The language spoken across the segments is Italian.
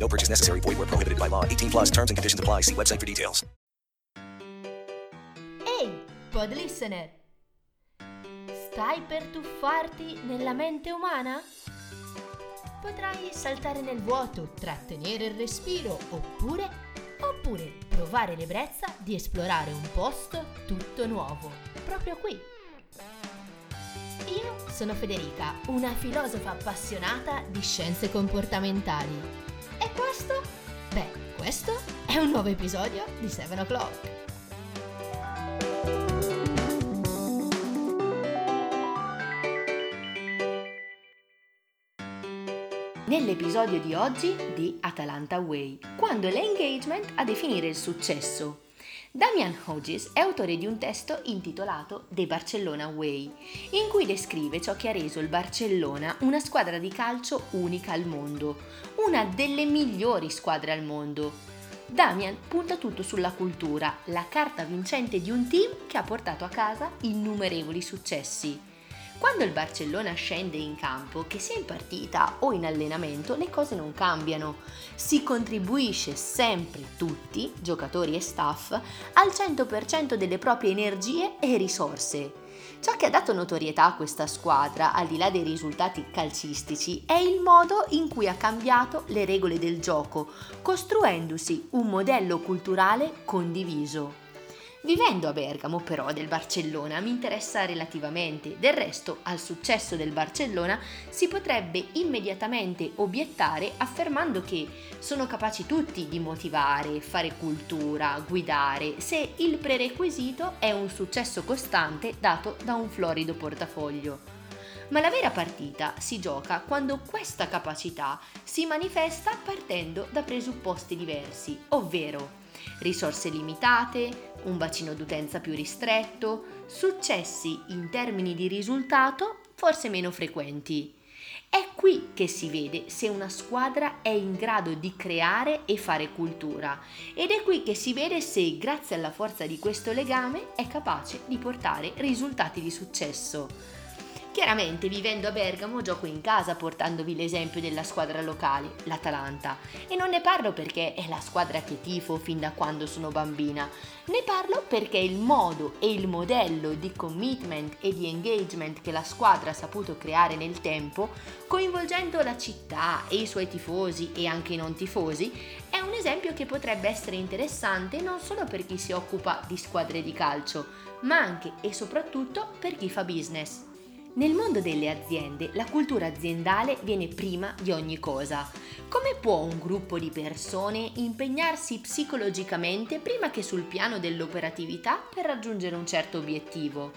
No purchase necessary. Void where prohibited by law. 18 plus terms and conditions apply. See website for details. Ehi, pod listener! Stai per tuffarti nella mente umana? Potrai saltare nel vuoto, trattenere il respiro, oppure, oppure provare l'ebbrezza di esplorare un posto tutto nuovo, proprio qui. Io sono Federica, una filosofa appassionata di scienze comportamentali. E questo? Beh, questo è un nuovo episodio di 7 O'Clock. Nell'episodio di oggi di Atalanta Way, quando è l'engagement a definire il successo. Damian Hodges è autore di un testo intitolato The Barcellona Way, in cui descrive ciò che ha reso il Barcellona una squadra di calcio unica al mondo, una delle migliori squadre al mondo. Damian punta tutto sulla cultura, la carta vincente di un team che ha portato a casa innumerevoli successi. Quando il Barcellona scende in campo, che sia in partita o in allenamento, le cose non cambiano. Si contribuisce sempre tutti, giocatori e staff, al 100% delle proprie energie e risorse. Ciò che ha dato notorietà a questa squadra, al di là dei risultati calcistici, è il modo in cui ha cambiato le regole del gioco, costruendosi un modello culturale condiviso. Vivendo a Bergamo però del Barcellona mi interessa relativamente, del resto al successo del Barcellona si potrebbe immediatamente obiettare affermando che sono capaci tutti di motivare, fare cultura, guidare, se il prerequisito è un successo costante dato da un florido portafoglio. Ma la vera partita si gioca quando questa capacità si manifesta partendo da presupposti diversi, ovvero risorse limitate, un bacino d'utenza più ristretto, successi in termini di risultato forse meno frequenti. È qui che si vede se una squadra è in grado di creare e fare cultura ed è qui che si vede se grazie alla forza di questo legame è capace di portare risultati di successo. Chiaramente vivendo a Bergamo gioco in casa portandovi l'esempio della squadra locale, l'Atalanta, e non ne parlo perché è la squadra che tifo fin da quando sono bambina, ne parlo perché il modo e il modello di commitment e di engagement che la squadra ha saputo creare nel tempo, coinvolgendo la città e i suoi tifosi e anche i non tifosi, è un esempio che potrebbe essere interessante non solo per chi si occupa di squadre di calcio, ma anche e soprattutto per chi fa business. Nel mondo delle aziende la cultura aziendale viene prima di ogni cosa. Come può un gruppo di persone impegnarsi psicologicamente prima che sul piano dell'operatività per raggiungere un certo obiettivo?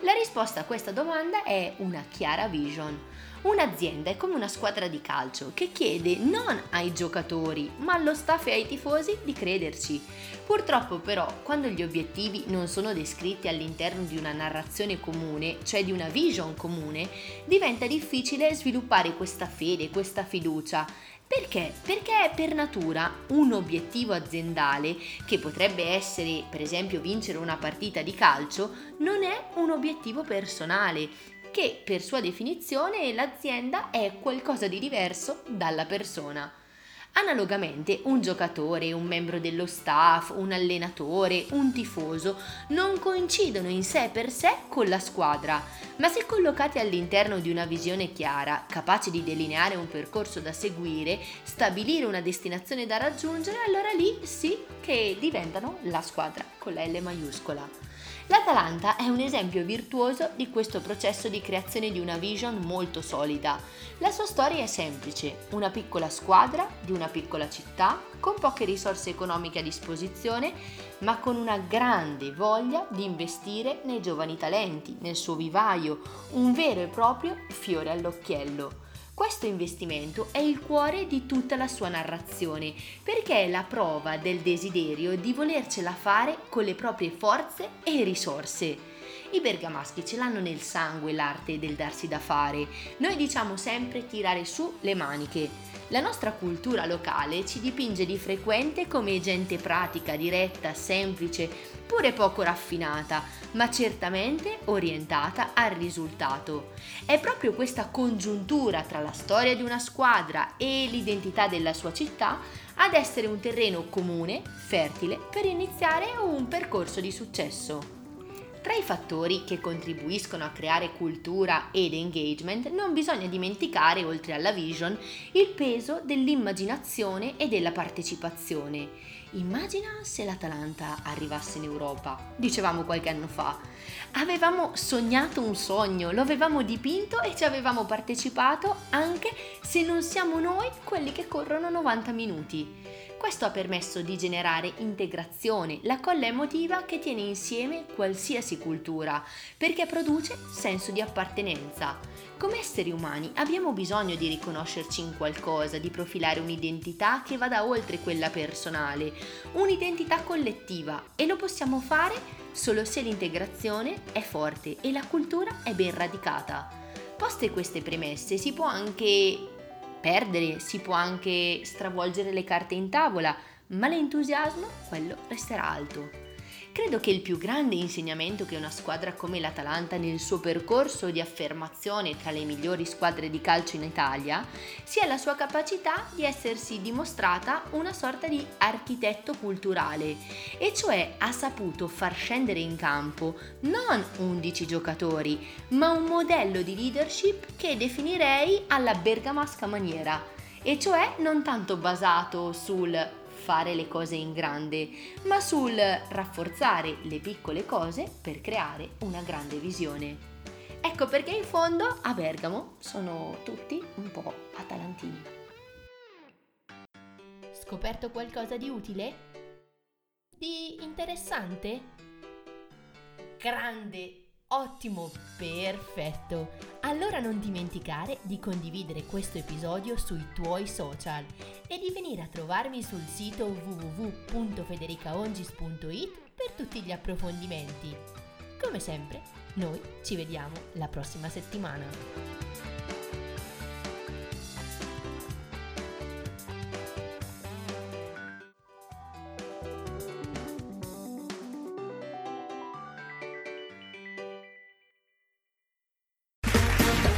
La risposta a questa domanda è una chiara vision. Un'azienda è come una squadra di calcio che chiede non ai giocatori, ma allo staff e ai tifosi di crederci. Purtroppo però, quando gli obiettivi non sono descritti all'interno di una narrazione comune, cioè di una vision comune, diventa difficile sviluppare questa fede, questa fiducia. Perché? Perché è per natura un obiettivo aziendale, che potrebbe essere per esempio vincere una partita di calcio, non è un obiettivo personale, che per sua definizione l'azienda è qualcosa di diverso dalla persona. Analogamente, un giocatore, un membro dello staff, un allenatore, un tifoso non coincidono in sé per sé con la squadra, ma se collocati all'interno di una visione chiara, capace di delineare un percorso da seguire, stabilire una destinazione da raggiungere, allora lì sì che diventano la squadra con la L maiuscola. L'Atalanta è un esempio virtuoso di questo processo di creazione di una vision molto solida. La sua storia è semplice, una piccola squadra di una piccola città, con poche risorse economiche a disposizione, ma con una grande voglia di investire nei giovani talenti, nel suo vivaio, un vero e proprio fiore all'occhiello. Questo investimento è il cuore di tutta la sua narrazione, perché è la prova del desiderio di volercela fare con le proprie forze e risorse. I bergamaschi ce l'hanno nel sangue l'arte del darsi da fare. Noi diciamo sempre tirare su le maniche. La nostra cultura locale ci dipinge di frequente come gente pratica, diretta, semplice, pure poco raffinata, ma certamente orientata al risultato. È proprio questa congiuntura tra la storia di una squadra e l'identità della sua città ad essere un terreno comune, fertile, per iniziare un percorso di successo. Tra i fattori che contribuiscono a creare cultura ed engagement non bisogna dimenticare, oltre alla vision, il peso dell'immaginazione e della partecipazione. Immagina se l'Atalanta arrivasse in Europa, dicevamo qualche anno fa. Avevamo sognato un sogno, lo avevamo dipinto e ci avevamo partecipato anche se non siamo noi quelli che corrono 90 minuti. Questo ha permesso di generare integrazione, la colla emotiva che tiene insieme qualsiasi cultura, perché produce senso di appartenenza. Come esseri umani abbiamo bisogno di riconoscerci in qualcosa, di profilare un'identità che vada oltre quella personale, un'identità collettiva e lo possiamo fare solo se l'integrazione è forte e la cultura è ben radicata. Poste queste premesse si può anche perdere, si può anche stravolgere le carte in tavola, ma l'entusiasmo, quello resterà alto. Credo che il più grande insegnamento che una squadra come l'Atalanta nel suo percorso di affermazione tra le migliori squadre di calcio in Italia sia la sua capacità di essersi dimostrata una sorta di architetto culturale, e cioè ha saputo far scendere in campo non 11 giocatori, ma un modello di leadership che definirei alla bergamasca maniera, e cioè non tanto basato sul fare le cose in grande, ma sul rafforzare le piccole cose per creare una grande visione. Ecco perché in fondo a Bergamo sono tutti un po' atalantini. Scoperto qualcosa di utile? Di interessante? Grande Ottimo, perfetto. Allora non dimenticare di condividere questo episodio sui tuoi social e di venire a trovarmi sul sito www.federicaongis.it per tutti gli approfondimenti. Come sempre, noi ci vediamo la prossima settimana.